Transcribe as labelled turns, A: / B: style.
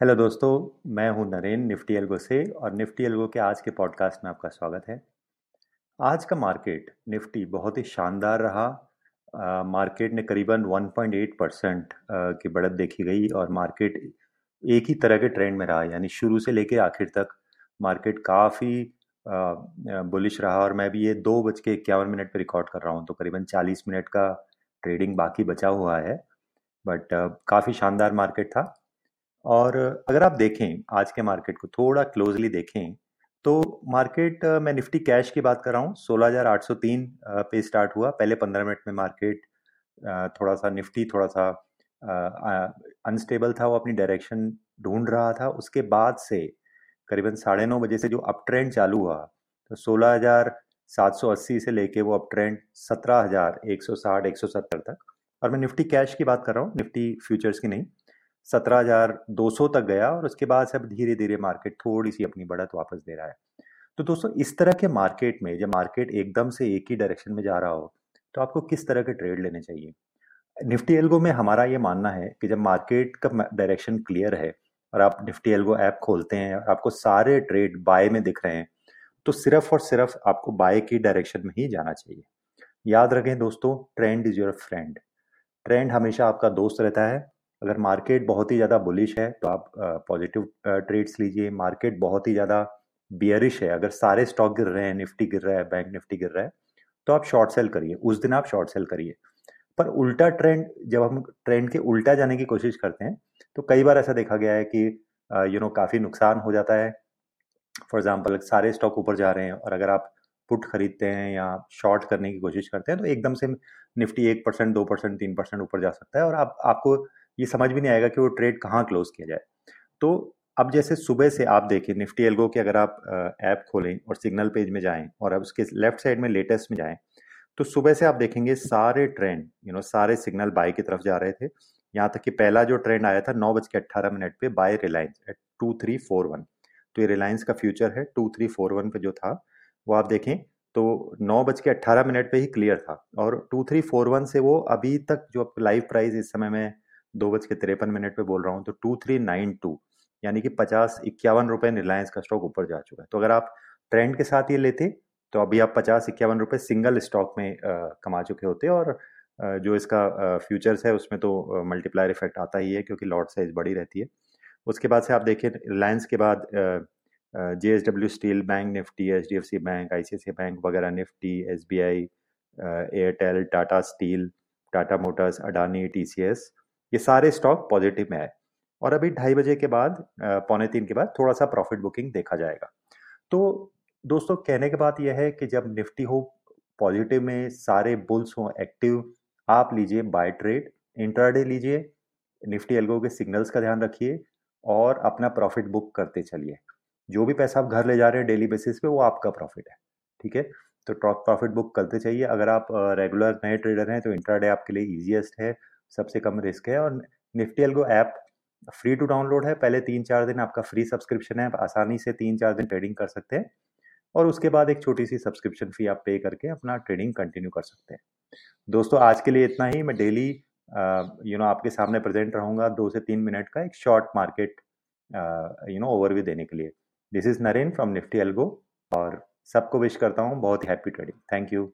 A: Hello दोस्तों मैं हूँ नरेन निफ्टी एल्गो से और निफ्टी एल्गो के आज के पॉडकास्ट में आपका स्वागत है। आज का मार्केट निफ्टी बहुत ही शानदार रहा। आ, मार्केट ने करीबन 1.8 परसेंट की बढ़त देखी गई और मार्केट एक ही तरह के ट्रेंड में रहा यानी शुरू से लेकर आखिर तक मार्केट काफ़ी बुलिश रहा और मैं भी ये दो बज के इक्यावन मिनट पर रिकॉर्ड कर रहा हूँ तो करीबन 40 मिनट का ट्रेडिंग बाकी बचा हुआ है बट काफ़ी शानदार मार्केट था। और अगर आप देखें आज के मार्केट को थोड़ा क्लोजली देखें तो मार्केट मैं निफ्टी कैश की बात कर रहा हूँ। 16,803 पे स्टार्ट हुआ। पहले 15 मिनट में मार्केट थोड़ा सा निफ्टी थोड़ा सा अनस्टेबल था। वो अपनी डायरेक्शन ढूंढ रहा था। उसके बाद से करीबन साढ़े नौ बजे से जो अप ट्रेंड चालू हुआ तो सोलह हज़ार सात सौ अस्सी से लेके वो अप ट्रेंड सत्रह हज़ार एक सौ साठ एक सौ सत्तर तक। और मैं निफ्टी कैश की बात कर रहा हूँ। निफ्टी फ्यूचर्स की नहीं। सत्रह हज़ार दो सौ तक गया और उसके बाद से अब धीरे धीरे मार्केट थोड़ी सी अपनी बढ़त वापस दे रहा है। तो दोस्तों, इस तरह के मार्केट में जब मार्केट एकदम से एक ही डायरेक्शन में जा रहा हो तो आपको किस तरह के ट्रेड लेने चाहिए? निफ्टी एल्गो में हमारा ये मानना है कि जब मार्केट का डायरेक्शन क्लियर है और आप निफ्टी एल्गो ऐप खोलते हैं और आपको सारे ट्रेड बाय में दिख रहे हैं तो सिर्फ़ और सिर्फ़ आपको बाय की डायरेक्शन में ही जाना चाहिए। याद रखें दोस्तों, trend is your friend. Trend हमेशा आपका दोस्त रहता है अगर मार्केट बहुत ही ज़्यादा बुलिश है तो आप पॉजिटिव ट्रेड्स लीजिए। मार्केट बहुत ही ज़्यादा बियरिश है। अगर सारे स्टॉक गिर रहे हैं निफ्टी गिर रहा है बैंक निफ्टी गिर रहा है तो आप शॉर्ट सेल करिए। उस दिन आप शॉर्ट सेल करिए। पर उल्टा ट्रेंड जब हम ट्रेंड के उल्टा जाने की कोशिश करते हैं तो कई बार ऐसा देखा गया है कि यू नो काफ़ी नुकसान हो जाता है। फॉर एग्ज़ाम्पल सारे स्टॉक ऊपर जा रहे हैं और अगर आप पुट खरीदते हैं या शॉर्ट करने की कोशिश करते हैं तो एकदम से निफ्टी एक परसेंट दो परसेंट तीन परसेंट ऊपर जा सकता है और आप, आपको ये समझ भी नहीं आएगा कि वो ट्रेड कहाँ क्लोज किया जाए। तो अब जैसे सुबह से आप देखिए निफ्टी एल्गो के अगर आप ऐप खोलें और सिग्नल पेज में जाएँ और अब उसके लेफ़्ट साइड में लेटेस्ट में जाएँ तो सुबह से आप देखेंगे सारे ट्रेंड यू नो सारे सिग्नल बाय की तरफ़ जा रहे थे। यहाँ तक कि पहला जो ट्रेंड आया था नौ बज के अट्ठारह मिनट पे buy Reliance at two three four one तो ये रिलायंस का फ्यूचर है टू थ्री फोर वन पे जो था, वो आप देखें तो नौ बज के अट्ठारह मिनट पे ही क्लियर था। और टू थ्री फोर वन से वो अभी तक जो लाइव प्राइस इस समय में दो बज के तिरपन मिनट पे बोल रहा हूँ तो टू थ्री नाइन टू यानी कि पचास इक्यावन रुपए रिलायंस का स्टॉक ऊपर जा चुका है। तो अगर आप ट्रेंड के साथ ये लेते तो अभी आप पचास इक्यावन रुपए सिंगल स्टॉक में आ, कमा चुके होते और जो इसका फ्यूचर्स है उसमें तो मल्टीप्लायर इफ़ेक्ट आता ही है क्योंकि लॉट साइज़ बड़ी रहती है। उसके बाद से आप देखिए रिलायंस के बाद J S W steel bank Nifty H D F C bank I C C bank वगैरह Nifty S B I Airtel Tata steel Tata motors Adani T C S ये सारे स्टॉक पॉजिटिव में आए। और अभी ढाई बजे के बाद पौने तीन के बाद थोड़ा सा प्रॉफिट बुकिंग देखा जाएगा। तो दोस्तों, कहने के बात यह है कि जब निफ्टी हो पॉजिटिव में सारे बुल्स हो एक्टिव आप लीजिए बाय ट्रेड इंट्राडे लीजिए, निफ्टी एल्गो के सिग्नल्स का ध्यान रखिए और अपना प्रॉफिट बुक करते चलिए। जो भी पैसा आप घर ले जा रहे हैं डेली बेसिस पे, वो आपका प्रॉफिट है, ठीक है? तो प्रॉफिट बुक करते चाहिए अगर आप रेगुलर नए ट्रेडर हैं तो इंट्राडे आपके लिए ईजिएस्ट है। सबसे कम रिस्क है और Nifty algo app free to download है। पहले तीन चार दिन आपका फ्री सब्सक्रिप्शन है, आप आसानी से तीन चार दिन ट्रेडिंग कर सकते हैं और उसके बाद एक छोटी सी सब्सक्रिप्शन फ़ी आप पे करके अपना ट्रेडिंग कंटिन्यू कर सकते हैं। दोस्तों, आज के लिए इतना ही। मैं डेली यू नो आपके सामने प्रेजेंट रहूँगा दो से तीन मिनट का एक short market you know overview देने के लिए। This is Naren from Nifty algo और सबको विश करता हूँ बहुत हैप्पी ट्रेडिंग थैंक यू